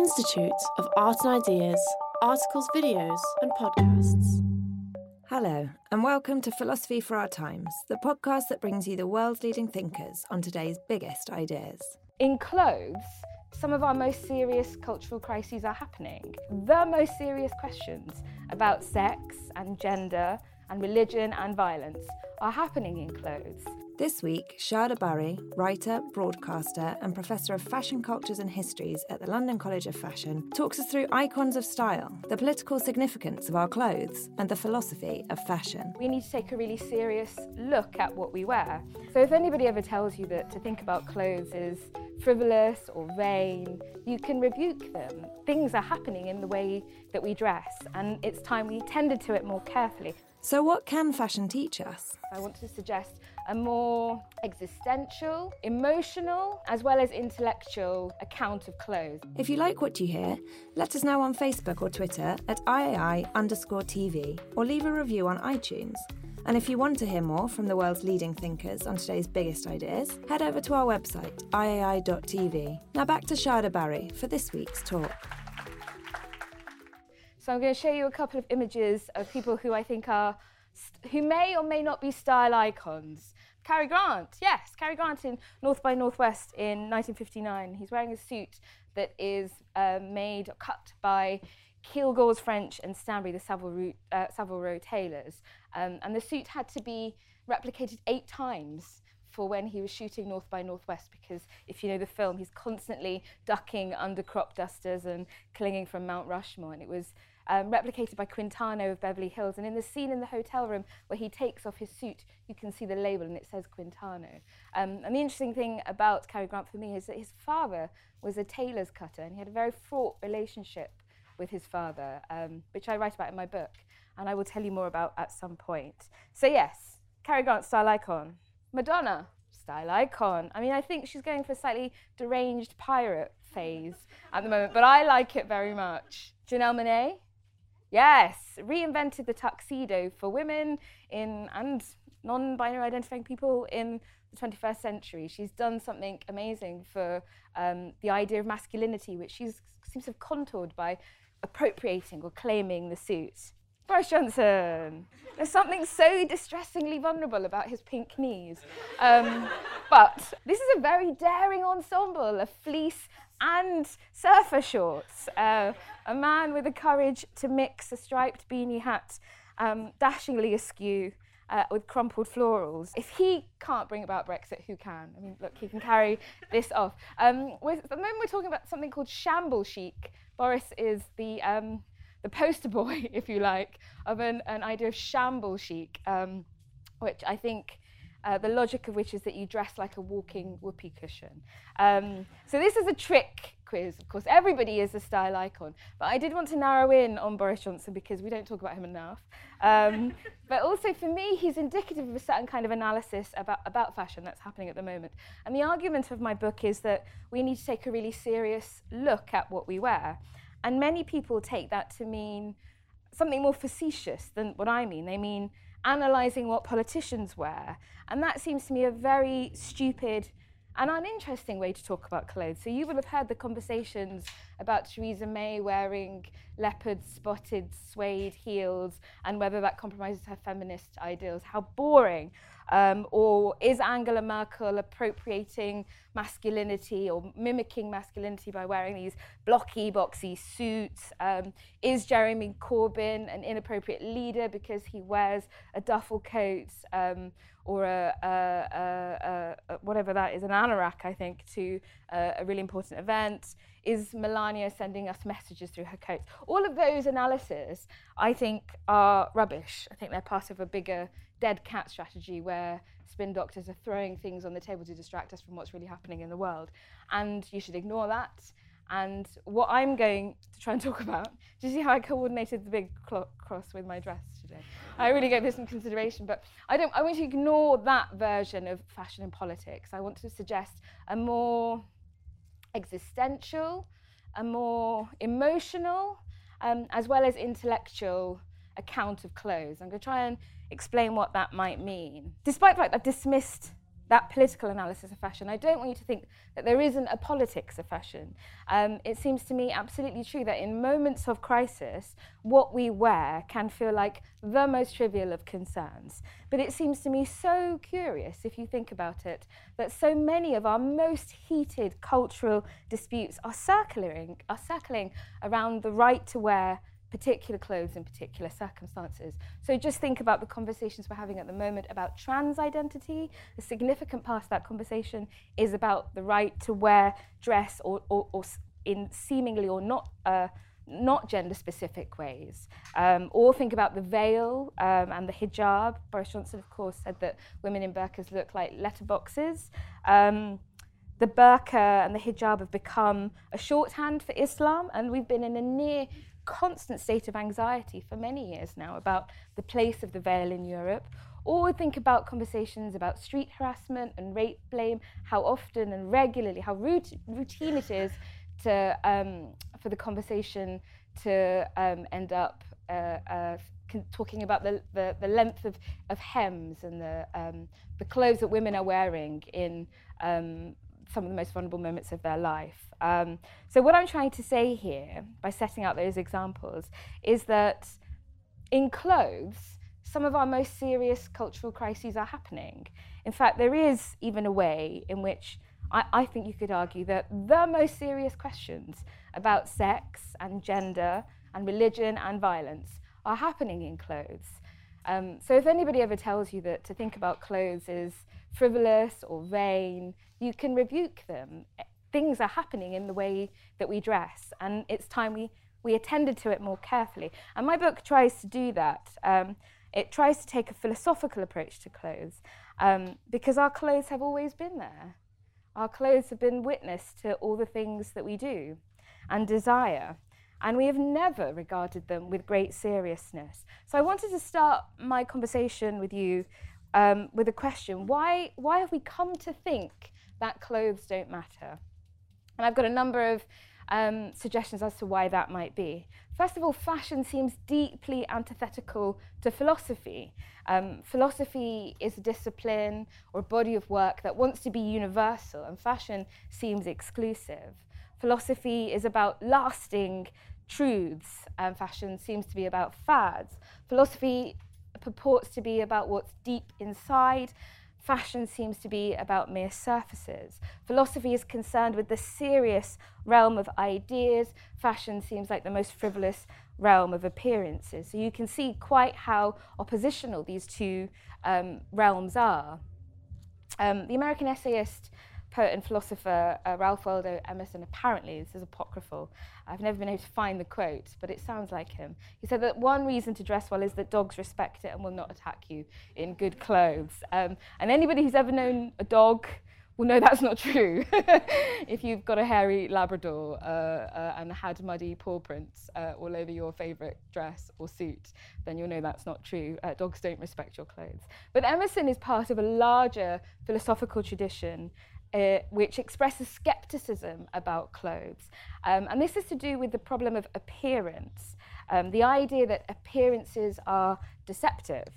Institute of Art and Ideas, articles, videos, and podcasts. Hello, and welcome to Philosophy for Our Times, the podcast that brings you the world's leading thinkers on today's biggest ideas. In clothes, some of our most serious cultural crises are happening. The most serious questions about sex and gender and religion and violence are happening in clothes. This week, Shahidha Bari, writer, broadcaster, and professor of fashion cultures and histories at the London College of Fashion, talks us through icons of style, the political significance of our clothes, and the philosophy of fashion. We need to take a really serious look at what we wear. So, if anybody ever tells you that to think about clothes is frivolous or vain, you can rebuke them. Things are happening in the way that we dress, and it's time we tended to it more carefully. So, what can fashion teach us? I want to suggest a more existential, emotional, as well as intellectual account of clothes. If you like what you hear, let us know on Facebook or Twitter at IAI underscore TV or leave a review on iTunes. And if you want to hear more from the world's leading thinkers on today's biggest ideas, head over to our website, iai.tv. Now back to Shahidha Bari for this week's talk. So I'm going to show you a couple of images of people who I think are, who may or may not be style icons. Cary Grant, yes, Cary Grant in North by Northwest in 1959. He's wearing a suit that is uh, made, cut by Kilgour's French and Stanbury, the Savile Row, uh, Savile Row tailors. Um, and the suit had to be replicated eight times for when he was shooting North by Northwest because if you know the film, he's constantly ducking under crop dusters and clinging from Mount Rushmore. And it was um, replicated by Quintino of Beverly Hills. And in the scene in the hotel room where he takes off his suit, you can see the label and it says Quintino. Um, and the interesting thing about Cary Grant for me is that his father was a tailor's cutter and he had a very fraught relationship with his father, um, which I write about in my book. And I will tell you more about at some point. So, yes, Cary Grant, style icon. Madonna, style icon. I mean, I think she's going for a slightly deranged pirate phase at the moment, but I like it very much. Janelle Monáe, Yes, reinvented the tuxedo for women in and non-binary identifying people in the 21st century. She's done something amazing for um, the idea of masculinity, which she seems to have contoured by appropriating or claiming the suit. Boris Johnson. There's something so distressingly vulnerable about his pink knees. Um, but this is a very daring ensemble, a fleece and surfer shorts. Uh, a man with the courage to mix a striped beanie hat, um, dashingly askew, uh, with crumpled florals. If he can't bring about Brexit, who can? I mean, look, he can carry this off. Um, at the moment, we're talking about something called shamble chic. Boris is the um, the poster boy, if you like, of an, an idea of shamble chic, um, which I think uh, the logic of which is that you dress like a walking whoopee cushion. Um, so this is a trick quiz. Of course, everybody is a style icon, but I did want to narrow in on Boris Johnson because we don't talk about him enough. Um, but also for me, he's indicative of a certain kind of analysis about, about fashion that's happening at the moment. And the argument of my book is that we need to take a really serious look at what we wear. And many people take that to mean something more facetious than what I mean. They mean analysing what politicians wear. And that seems to me a very stupid and uninteresting way to talk about clothes. So you will have heard the conversations about Theresa May wearing leopard spotted suede heels and whether that compromises her feminist ideals. How boring. Um, or is Angela Merkel appropriating masculinity or mimicking masculinity by wearing these blocky, boxy suits? Um, is Jeremy Corbyn an inappropriate leader because he wears a duffel coat um, or a, a, a, whatever that is, an anorak, I think, to uh, a really important event? Is Melania sending us messages through her coat? All of those analyses, I think, are rubbish. I think they're part of a bigger dead cat strategy where spin doctors are throwing things on the table to distract us from what's really happening in the world. And you should ignore that. And what I'm going to try and talk about, do you see how I coordinated the big cross with my dress today? I really gave this some consideration, but I don't. I want to ignore that version of fashion and politics. I want to suggest a more existential, a more emotional, um, as well as intellectual account of clothes. I'm going to try and explain what that might mean. Despite the fact I've dismissed that political analysis of fashion. I don't want you to think that there isn't a politics of fashion. Um, it seems to me absolutely true that in moments of crisis, what we wear can feel like the most trivial of concerns. But it seems to me so curious, if you think about it, that so many of our most heated cultural disputes are circling, are circling around the right to wear particular clothes in particular circumstances. So just think about the conversations we're having at the moment about trans identity. A significant part of that conversation is about the right to wear dress or, or, or in seemingly or not. Uh, not gender specific ways. Um, or think about the veil um, and the hijab. Boris Johnson, of course, said that women in burqas look like letterboxes. Um, the burqa and the hijab have become a shorthand for Islam, and we've been in a near constant state of anxiety for many years now about the place of the veil in Europe, or think about conversations about street harassment and rape blame, how often and regularly, how routine it is to, um, for the conversation to um, end up uh, uh, talking about the, the, the, length of, of hems and the, um, the clothes that women are wearing in um, some of the most vulnerable moments of their life. Um, so, what I'm trying to say here by setting out those examples is that in clothes, some of our most serious cultural crises are happening. In fact, there is even a way in which I, I think you could argue that the most serious questions about sex and gender and religion and violence are happening in clothes. Um, so, if anybody ever tells you that to think about clothes is frivolous or vain, you can rebuke them things are happening in the way that we dress, and it's time we, we attended to it more carefully. And my book tries to do that. Um, it tries to take a philosophical approach to clothes um, because our clothes have always been there. Our clothes have been witness to all the things that we do and desire. And we have never regarded them with great seriousness. So I wanted to start my conversation with you um, with a question why, why have we come to think that clothes don't matter? And I've got a number of um, suggestions as to why that might be. First of all, fashion seems deeply antithetical to philosophy. Um, philosophy is a discipline or a body of work that wants to be universal, and fashion seems exclusive. Philosophy is about lasting truths, and fashion seems to be about fads. Philosophy purports to be about what's deep inside, Fashion seems to be about mere surfaces. Philosophy is concerned with the serious realm of ideas. Fashion seems like the most frivolous realm of appearances. So you can see quite how oppositional these two um, realms are. Um, the American essayist poet and philosopher uh, Ralph Waldo Emerson, apparently, this is apocryphal, I've never been able to find the quote, but it sounds like him. He said that one reason to dress well is that dogs respect it and will not attack you in good clothes. Um, and anybody who's ever known a dog will know that's not true. if you've got a hairy Labrador uh, uh, and had muddy paw prints uh, all over your favourite dress or suit, then you'll know that's not true. Uh, dogs don't respect your clothes. But Emerson is part of a larger philosophical tradition uh, which expresses skepticism about clothes. Um, and this is to do with the problem of appearance, um, the idea that appearances are deceptive.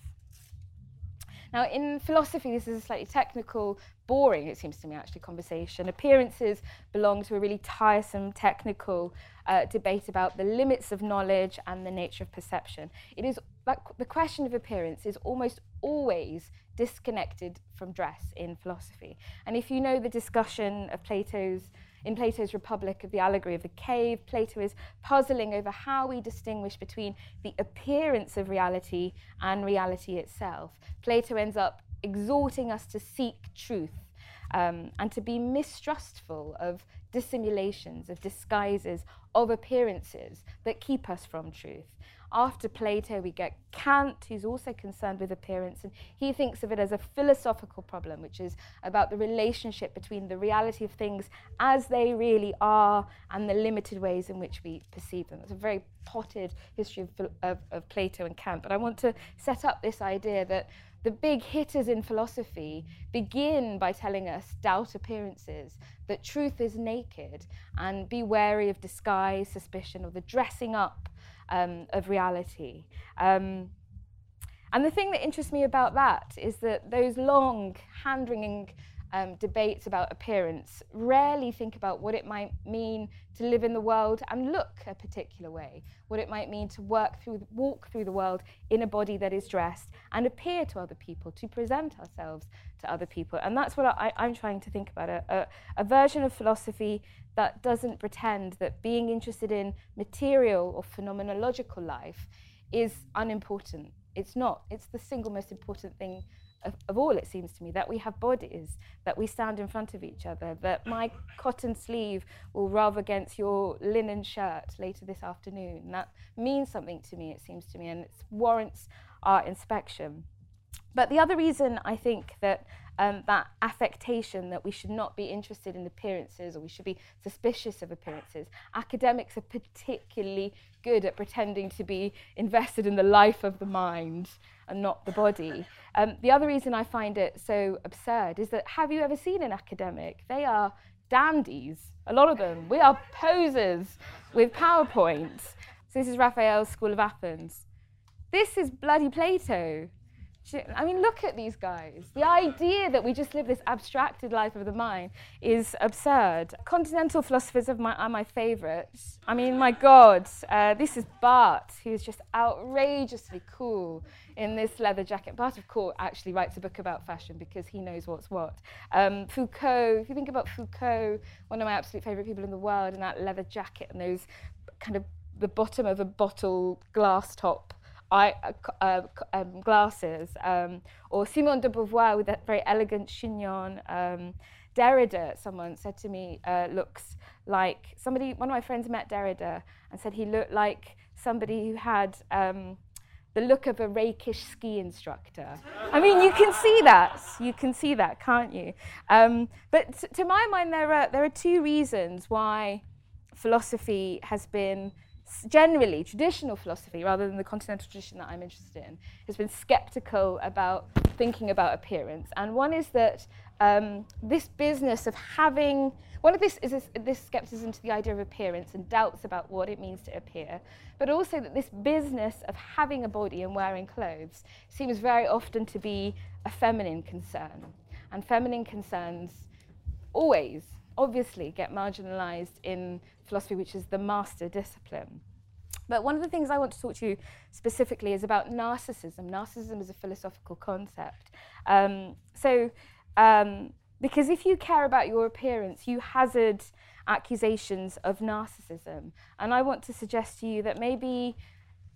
Now, in philosophy, this is a slightly technical, boring, it seems to me, actually, conversation. Appearances belong to a really tiresome, technical uh, debate about the limits of knowledge and the nature of perception. It is like the question of appearance is almost always disconnected from dress in philosophy. And if you know the discussion of Plato's in Plato's Republic of the allegory of the cave, Plato is puzzling over how we distinguish between the appearance of reality and reality itself. Plato ends up exhorting us to seek truth um, and to be mistrustful of dissimulations, of disguises, of appearances that keep us from truth. After Plato, we get Kant, who's also concerned with appearance, and he thinks of it as a philosophical problem, which is about the relationship between the reality of things as they really are and the limited ways in which we perceive them. It's a very potted history of, of, of Plato and Kant, but I want to set up this idea that the big hitters in philosophy begin by telling us doubt appearances, that truth is naked, and be wary of disguise, suspicion, or the dressing up um, of reality. Um, and the thing that interests me about that is that those long, hand wringing um, debates about appearance rarely think about what it might mean to live in the world and look a particular way, what it might mean to work through, walk through the world in a body that is dressed and appear to other people, to present ourselves to other people. And that's what I, am trying to think about a, a, a version of philosophy that doesn't pretend that being interested in material or phenomenological life is unimportant. It's not. It's the single most important thing of, of, all, it seems to me, that we have bodies, that we stand in front of each other, that my cotton sleeve will rub against your linen shirt later this afternoon. That means something to me, it seems to me, and it warrants our inspection. But the other reason I think that um, that affectation that we should not be interested in appearances or we should be suspicious of appearances. Academics are particularly good at pretending to be invested in the life of the mind and not the body. Um, the other reason I find it so absurd is that have you ever seen an academic? They are dandies, a lot of them. We are posers with PowerPoints. So this is Raphael's School of Athens. This is bloody Plato. I mean, look at these guys. The idea that we just live this abstracted life of the mind is absurd. Continental philosophers are my, favourites. I mean, my God, uh, this is Barthes, who's just outrageously cool in this leather jacket. Barthes, of course, actually writes a book about fashion because he knows what's what. Um, Foucault, if you think about Foucault, one of my absolute favourite people in the world, in that leather jacket and those kind of the bottom of a bottle glass top uh, uh um, glasses, um, or Simone de Beauvoir with that very elegant chignon. Um, Derrida, someone said to me, uh, looks like somebody, one of my friends met Derrida and said he looked like somebody who had um, the look of a rakish ski instructor. I mean, you can see that. You can see that, can't you? Um, but t- to my mind, there are, there are two reasons why philosophy has been generally traditional philosophy, rather than the continental tradition that I'm interested in, has been skeptical about thinking about appearance. And one is that um, this business of having one of this is this, this, skepticism to the idea of appearance and doubts about what it means to appear, but also that this business of having a body and wearing clothes seems very often to be a feminine concern. And feminine concerns always obviously get marginalized in philosophy, which is the master discipline. But one of the things I want to talk to you specifically is about narcissism. Narcissism is a philosophical concept. Um, so, um, because if you care about your appearance, you hazard accusations of narcissism. And I want to suggest to you that maybe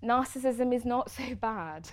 narcissism is not so bad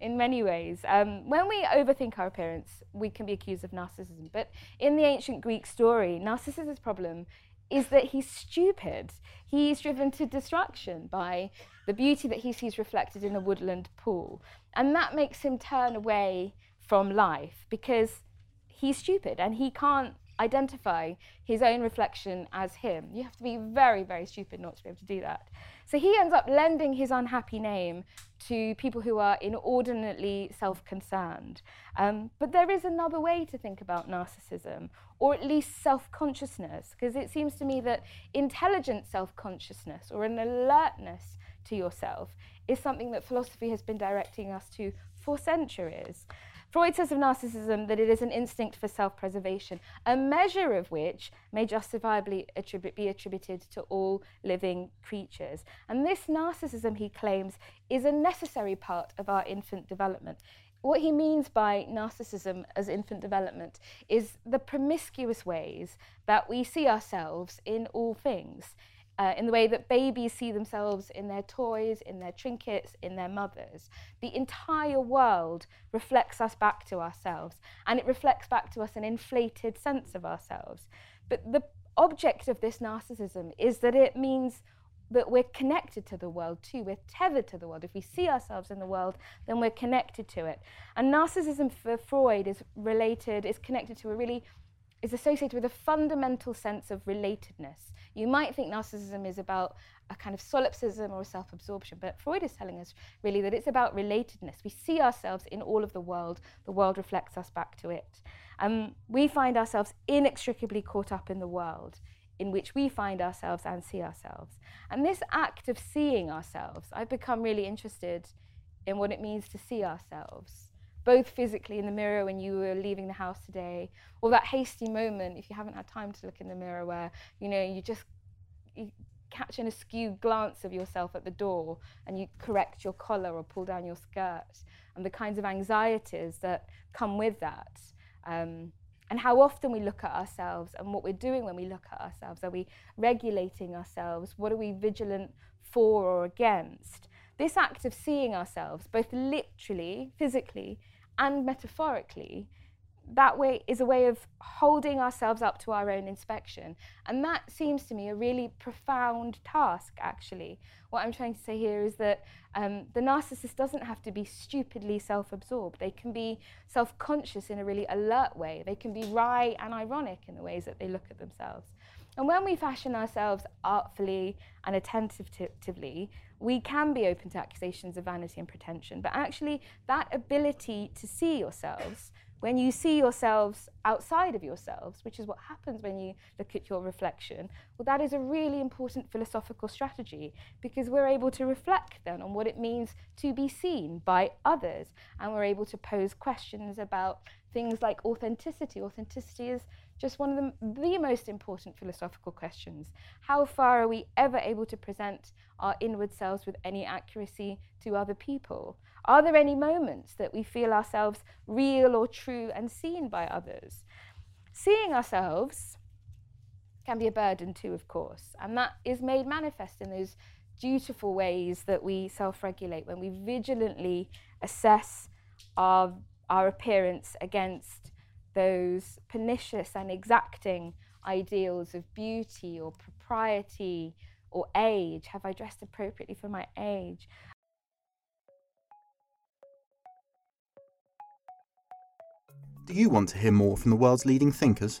in many ways. Um, when we overthink our appearance, we can be accused of narcissism. But in the ancient Greek story, Narcissus' problem is that he's stupid. He's driven to destruction by the beauty that he sees reflected in a woodland pool. And that makes him turn away from life because he's stupid and he can't identify his own reflection as him. You have to be very, very stupid not to be able to do that. So he ends up lending his unhappy name to people who are inordinately self concerned. Um, but there is another way to think about narcissism, or at least self consciousness, because it seems to me that intelligent self consciousness or an alertness to yourself is something that philosophy has been directing us to for centuries. Freud says of narcissism that it is an instinct for self preservation, a measure of which may justifiably attribute, be attributed to all living creatures. And this narcissism, he claims, is a necessary part of our infant development. what he means by narcissism as infant development is the promiscuous ways that we see ourselves in all things. Uh, in the way that babies see themselves in their toys, in their trinkets, in their mothers. The entire world reflects us back to ourselves, and it reflects back to us an inflated sense of ourselves. But the object of this narcissism is that it means that we're connected to the world too. We're tethered to the world. If we see ourselves in the world, then we're connected to it. And narcissism for Freud is related, is connected to a really, is associated with a fundamental sense of relatedness. You might think narcissism is about a kind of solipsism or self absorption, but Freud is telling us really that it's about relatedness. We see ourselves in all of the world, the world reflects us back to it. Um, we find ourselves inextricably caught up in the world in which we find ourselves and see ourselves. And this act of seeing ourselves, I've become really interested in what it means to see ourselves, both physically in the mirror when you were leaving the house today, or that hasty moment if you haven't had time to look in the mirror where, you know, you just you catch an askew glance of yourself at the door and you correct your collar or pull down your skirt, and the kinds of anxieties that come with that. Um, and how often we look at ourselves and what we're doing when we look at ourselves. Are we regulating ourselves? What are we vigilant for or against? This act of seeing ourselves, both literally, physically, and metaphorically, that way is a way of holding ourselves up to our own inspection. And that seems to me a really profound task, actually. What I'm trying to say here is that um, the narcissist doesn't have to be stupidly self absorbed. They can be self conscious in a really alert way. They can be wry and ironic in the ways that they look at themselves. And when we fashion ourselves artfully and attentively, we can be open to accusations of vanity and pretension. But actually, that ability to see yourselves when you see yourselves outside of yourselves, which is what happens when you look at your reflection, well, that is a really important philosophical strategy because we're able to reflect then on what it means to be seen by others. And we're able to pose questions about things like authenticity. Authenticity is just one of the, the most important philosophical questions. How far are we ever able to present our inward selves with any accuracy to other people? Are there any moments that we feel ourselves real or true and seen by others? Seeing ourselves can be a burden too, of course, and that is made manifest in those dutiful ways that we self regulate when we vigilantly assess our, our appearance against those pernicious and exacting ideals of beauty or propriety or age. Have I dressed appropriately for my age? Do you want to hear more from the world's leading thinkers?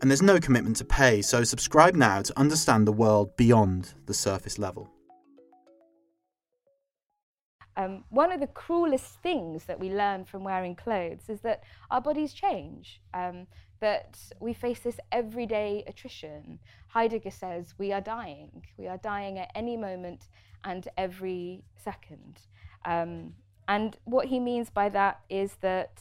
and there's no commitment to pay, so subscribe now to understand the world beyond the surface level. Um, one of the cruelest things that we learn from wearing clothes is that our bodies change, um, that we face this everyday attrition. Heidegger says we are dying. We are dying at any moment and every second. Um, and what he means by that is that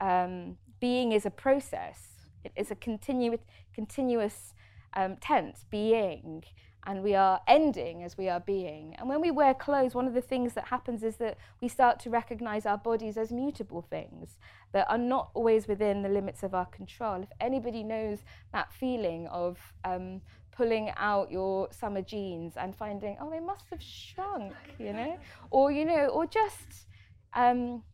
um, being is a process, it is a continuous, continuous um, tense, being and we are ending as we are being. And when we wear clothes, one of the things that happens is that we start to recognize our bodies as mutable things that are not always within the limits of our control. If anybody knows that feeling of um, pulling out your summer jeans and finding, oh, they must have shrunk, you know, or, you know, or just. Um,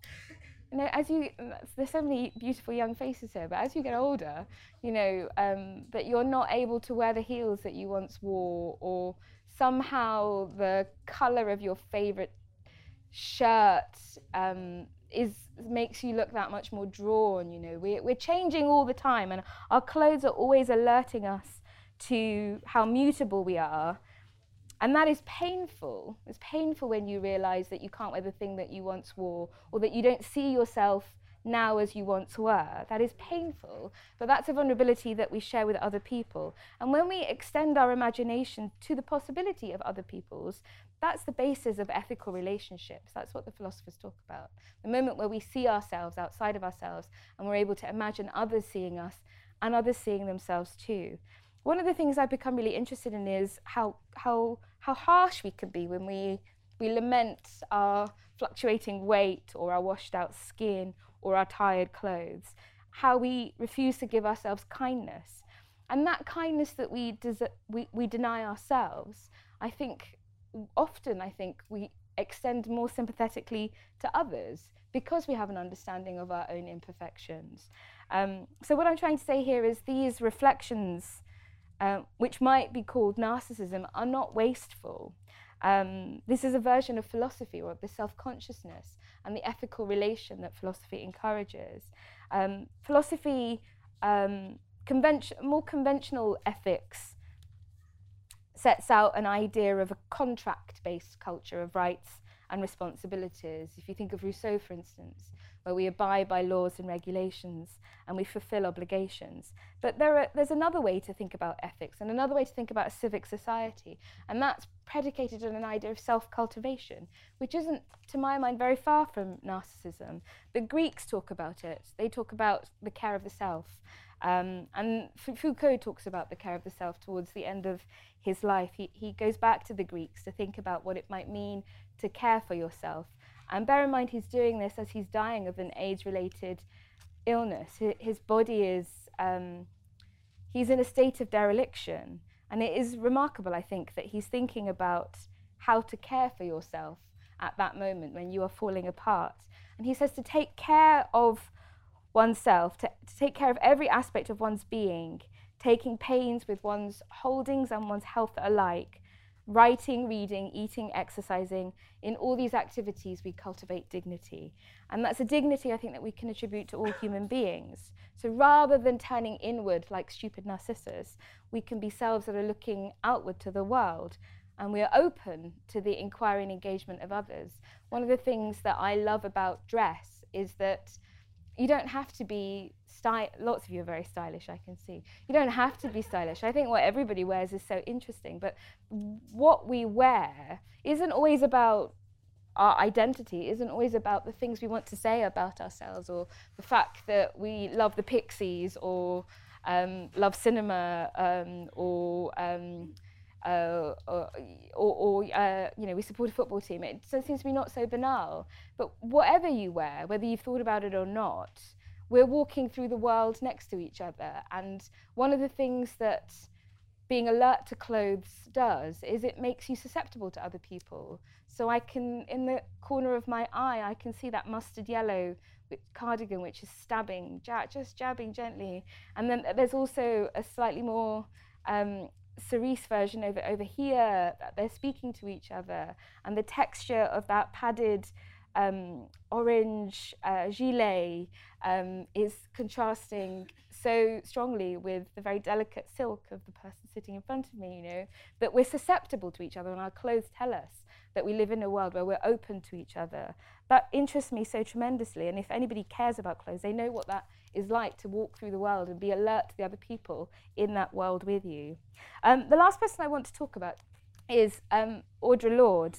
you know, as you, there's so many beautiful young faces here, but as you get older, you know, um, that you're not able to wear the heels that you once wore, or somehow the color of your favorite shirt um, is makes you look that much more drawn. You know, we, we're changing all the time, and our clothes are always alerting us to how mutable we are and that is painful. It's painful when you realize that you can't wear the thing that you once wore or that you don't see yourself now as you once were. That is painful, but that's a vulnerability that we share with other people. And when we extend our imagination to the possibility of other people's, that's the basis of ethical relationships. That's what the philosophers talk about. The moment where we see ourselves outside of ourselves and we're able to imagine others seeing us and others seeing themselves too. One of the things I've become really interested in is how, how, how harsh we can be when we, we lament our fluctuating weight or our washed out skin or our tired clothes, how we refuse to give ourselves kindness. And that kindness that we, des- we, we deny ourselves, I think often I think we extend more sympathetically to others because we have an understanding of our own imperfections. Um, so, what I'm trying to say here is these reflections, um, which might be called narcissism, are not wasteful. Um, this is a version of philosophy or the self consciousness and the ethical relation that philosophy encourages. Um, philosophy, um, convention, more conventional ethics, sets out an idea of a contract based culture of rights and responsibilities. If you think of Rousseau, for instance, where we abide by laws and regulations and we fulfill obligations. But there are, there's another way to think about ethics and another way to think about a civic society, and that's predicated on an idea of self cultivation, which isn't, to my mind, very far from narcissism. The Greeks talk about it, they talk about the care of the self. Um, and Foucault talks about the care of the self towards the end of his life. He, he goes back to the Greeks to think about what it might mean to care for yourself. And bear in mind, he's doing this as he's dying of an age related illness. His body is, um, he's in a state of dereliction. And it is remarkable, I think, that he's thinking about how to care for yourself at that moment when you are falling apart. And he says to take care of oneself, to, to take care of every aspect of one's being, taking pains with one's holdings and one's health alike, writing, reading, eating, exercising, in all these activities we cultivate dignity. And that's a dignity I think that we can attribute to all human beings. So rather than turning inward like stupid narcissus, we can be selves that are looking outward to the world and we are open to the inquiry and engagement of others. One of the things that I love about dress is that you don't have to be style. Lots of you are very stylish, I can see. You don't have to be stylish. I think what everybody wears is so interesting, but what we wear isn't always about our identity, isn't always about the things we want to say about ourselves or the fact that we love the Pixies or um, love cinema um, or. Um, uh, or, or, uh, you know, we support a football team. It seems to be not so banal. But whatever you wear, whether you've thought about it or not, we're walking through the world next to each other. And one of the things that being alert to clothes does is it makes you susceptible to other people. So I can, in the corner of my eye, I can see that mustard yellow cardigan which is stabbing, just jabbing gently. And then there's also a slightly more um, cerise version over, over here, that they're speaking to each other, and the texture of that padded um, orange uh, gilet um, is contrasting so strongly with the very delicate silk of the person sitting in front of me, you know, that we're susceptible to each other, and our clothes tell us that we live in a world where we're open to each other. That interests me so tremendously, and if anybody cares about clothes, they know what that is like to walk through the world and be alert to the other people in that world with you. Um, the last person I want to talk about is um, Audre Lorde,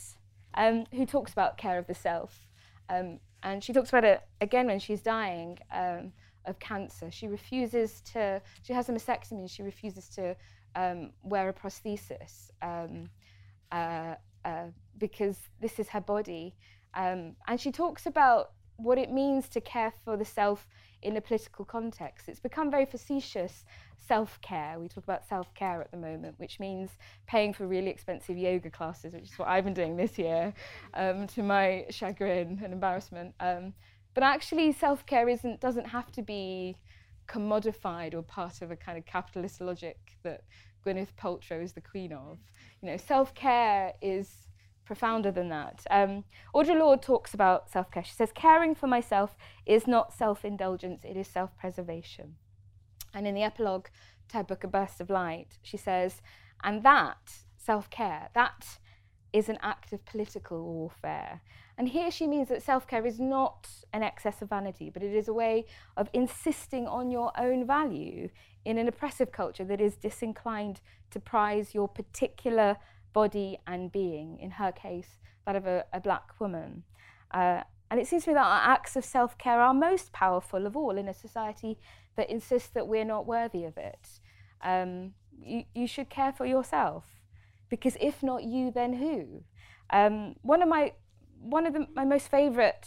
um, who talks about care of the self. Um, and she talks about it again when she's dying um, of cancer. She refuses to, she has a mastectomy and she refuses to um, wear a prosthesis uh, uh, because this is her body. and she talks about what it means to care for the self in a political context. It's become very facetious self care. We talk about self care at the moment, which means paying for really expensive yoga classes, which is what I've been doing this year, um, to my chagrin and embarrassment. Um, but actually, self care isn't doesn't have to be commodified or part of a kind of capitalist logic that Gwyneth Paltrow is the queen of. You know, self care is profounder than that. Um, Audre Lorde talks about self care. She says, Caring for myself is not self indulgence, it is self preservation. And in the epilogue to her book, A Burst of Light, she says, And that self care, that is an act of political warfare. And here she means that self care is not an excess of vanity, but it is a way of insisting on your own value in an oppressive culture that is disinclined to prize your particular body and being, in her case, that of a, a black woman. Uh, and it seems to me that our acts of self care are most powerful of all in a society that insists that we're not worthy of it. Um, you, you should care for yourself, because if not you, then who? Um, one of my one of the, my most favourite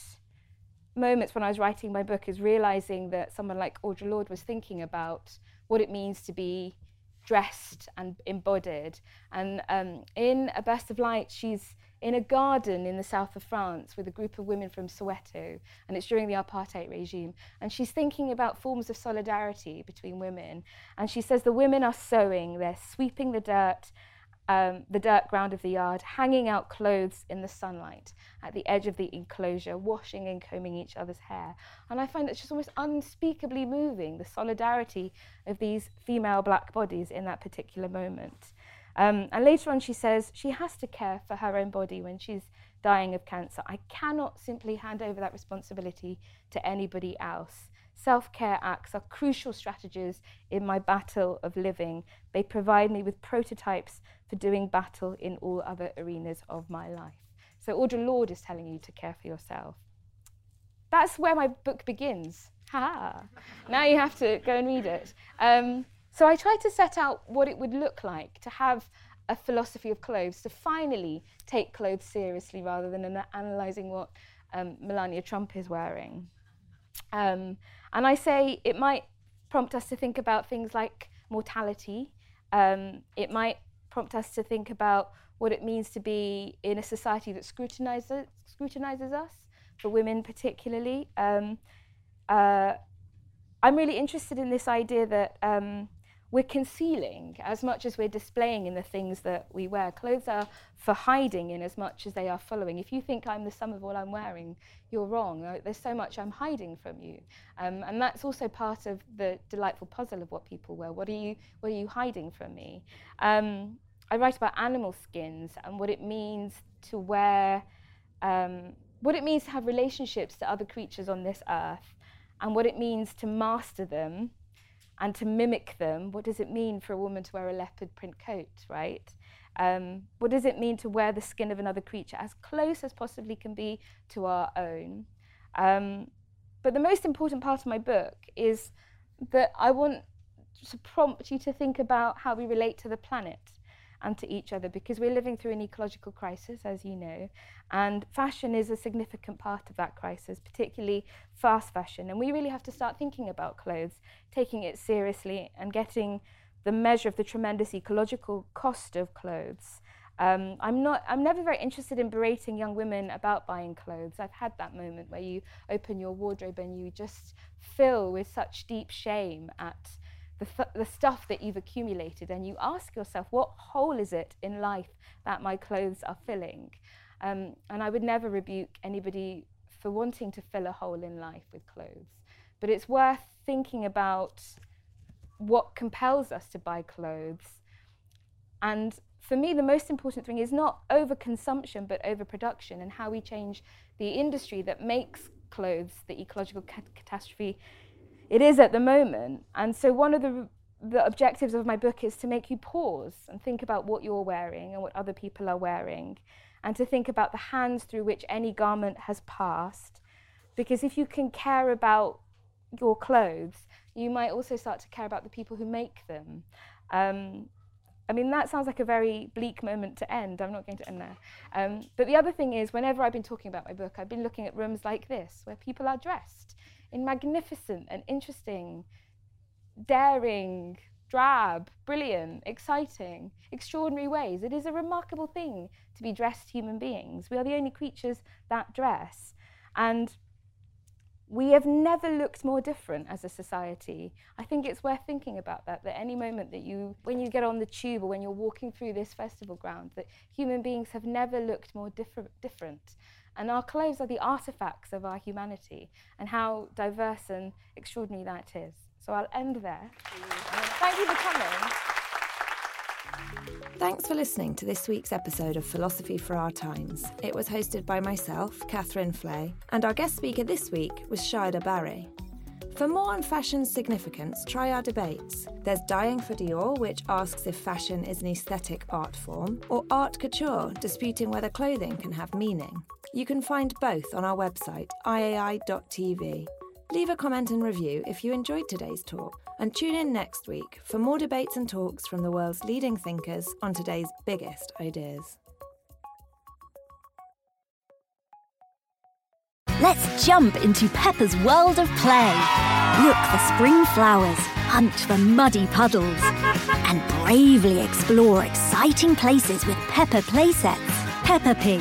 moments when I was writing my book is realizing that someone like Audre Lorde was thinking about what it means to be dressed and embodied. And um, in A Burst of Light, she's in a garden in the south of France with a group of women from Soweto, and it's during the apartheid regime. And she's thinking about forms of solidarity between women. And she says the women are sewing, they're sweeping the dirt um, the dirt ground of the yard, hanging out clothes in the sunlight at the edge of the enclosure, washing and combing each other's hair. And I find that just almost unspeakably moving, the solidarity of these female black bodies in that particular moment. Um, and later on, she says she has to care for her own body when she's dying of cancer. I cannot simply hand over that responsibility to anybody else. Self care acts are crucial strategies in my battle of living. They provide me with prototypes for doing battle in all other arenas of my life. So, Audre Lorde is telling you to care for yourself. That's where my book begins. Ha! now you have to go and read it. Um, so, I tried to set out what it would look like to have a philosophy of clothes, to finally take clothes seriously rather than an- analysing what um, Melania Trump is wearing. Um, and I say it might prompt us to think about things like mortality. Um, it might prompt us to think about what it means to be in a society that scrutinizes, scrutinizes us, for women particularly. Um, uh, I'm really interested in this idea that um, we're concealing as much as we're displaying in the things that we wear. Clothes are for hiding in as much as they are following. If you think I'm the sum of all I'm wearing, you're wrong. Uh, there's so much I'm hiding from you. Um, and that's also part of the delightful puzzle of what people wear. What are you, what are you hiding from me? Um, I write about animal skins and what it means to wear, um, what it means to have relationships to other creatures on this earth, and what it means to master them and to mimic them, what does it mean for a woman to wear a leopard print coat, right? Um, what does it mean to wear the skin of another creature as close as possibly can be to our own? Um, but the most important part of my book is that I want to prompt you to think about how we relate to the planet and to each other because we're living through an ecological crisis, as you know, and fashion is a significant part of that crisis, particularly fast fashion. And we really have to start thinking about clothes, taking it seriously, and getting the measure of the tremendous ecological cost of clothes. Um, I'm not. I'm never very interested in berating young women about buying clothes. I've had that moment where you open your wardrobe and you just fill with such deep shame at the, th- the stuff that you've accumulated and you ask yourself, what hole is it in life that my clothes are filling? Um, and I would never rebuke anybody for wanting to fill a hole in life with clothes. But it's worth thinking about what compels us to buy clothes. And for me, the most important thing is not overconsumption, but overproduction, and how we change the industry that makes clothes the ecological catastrophe it is at the moment. And so one of the the objectives of my book is to make you pause and think about what you're wearing and what other people are wearing, and to think about the hands through which any garment has passed. Because if you can care about your clothes, you might also start to care about the people who make them. Um, I mean, that sounds like a very bleak moment to end. I'm not going to end there. Um, but the other thing is, whenever I've been talking about my book, I've been looking at rooms like this, where people are dressed in magnificent and interesting, daring, drab, brilliant, exciting, extraordinary ways. It is a remarkable thing to be dressed human beings. We are the only creatures that dress. And we have never looked more different as a society. I think it's worth thinking about that, that any moment that you, when you get on the tube or when you're walking through this festival ground, that human beings have never looked more differ- different. And our clothes are the artifacts of our humanity and how diverse and extraordinary that is. So I'll end there. Thank you for coming. Thanks for listening to this week's episode of Philosophy for Our Times. It was hosted by myself, Catherine Flay, and our guest speaker this week was Shahidha Bari. For more on fashion's significance, try our debates. There's Dying for Dior, which asks if fashion is an aesthetic art form, or Art Couture, disputing whether clothing can have meaning. You can find both on our website, iai.tv. Leave a comment and review if you enjoyed today's talk, and tune in next week for more debates and talks from the world's leading thinkers on today's biggest ideas. Let's jump into Peppa's world of play. Look for spring flowers, hunt for muddy puddles, and bravely explore exciting places with Peppa playsets. Peppa Pig,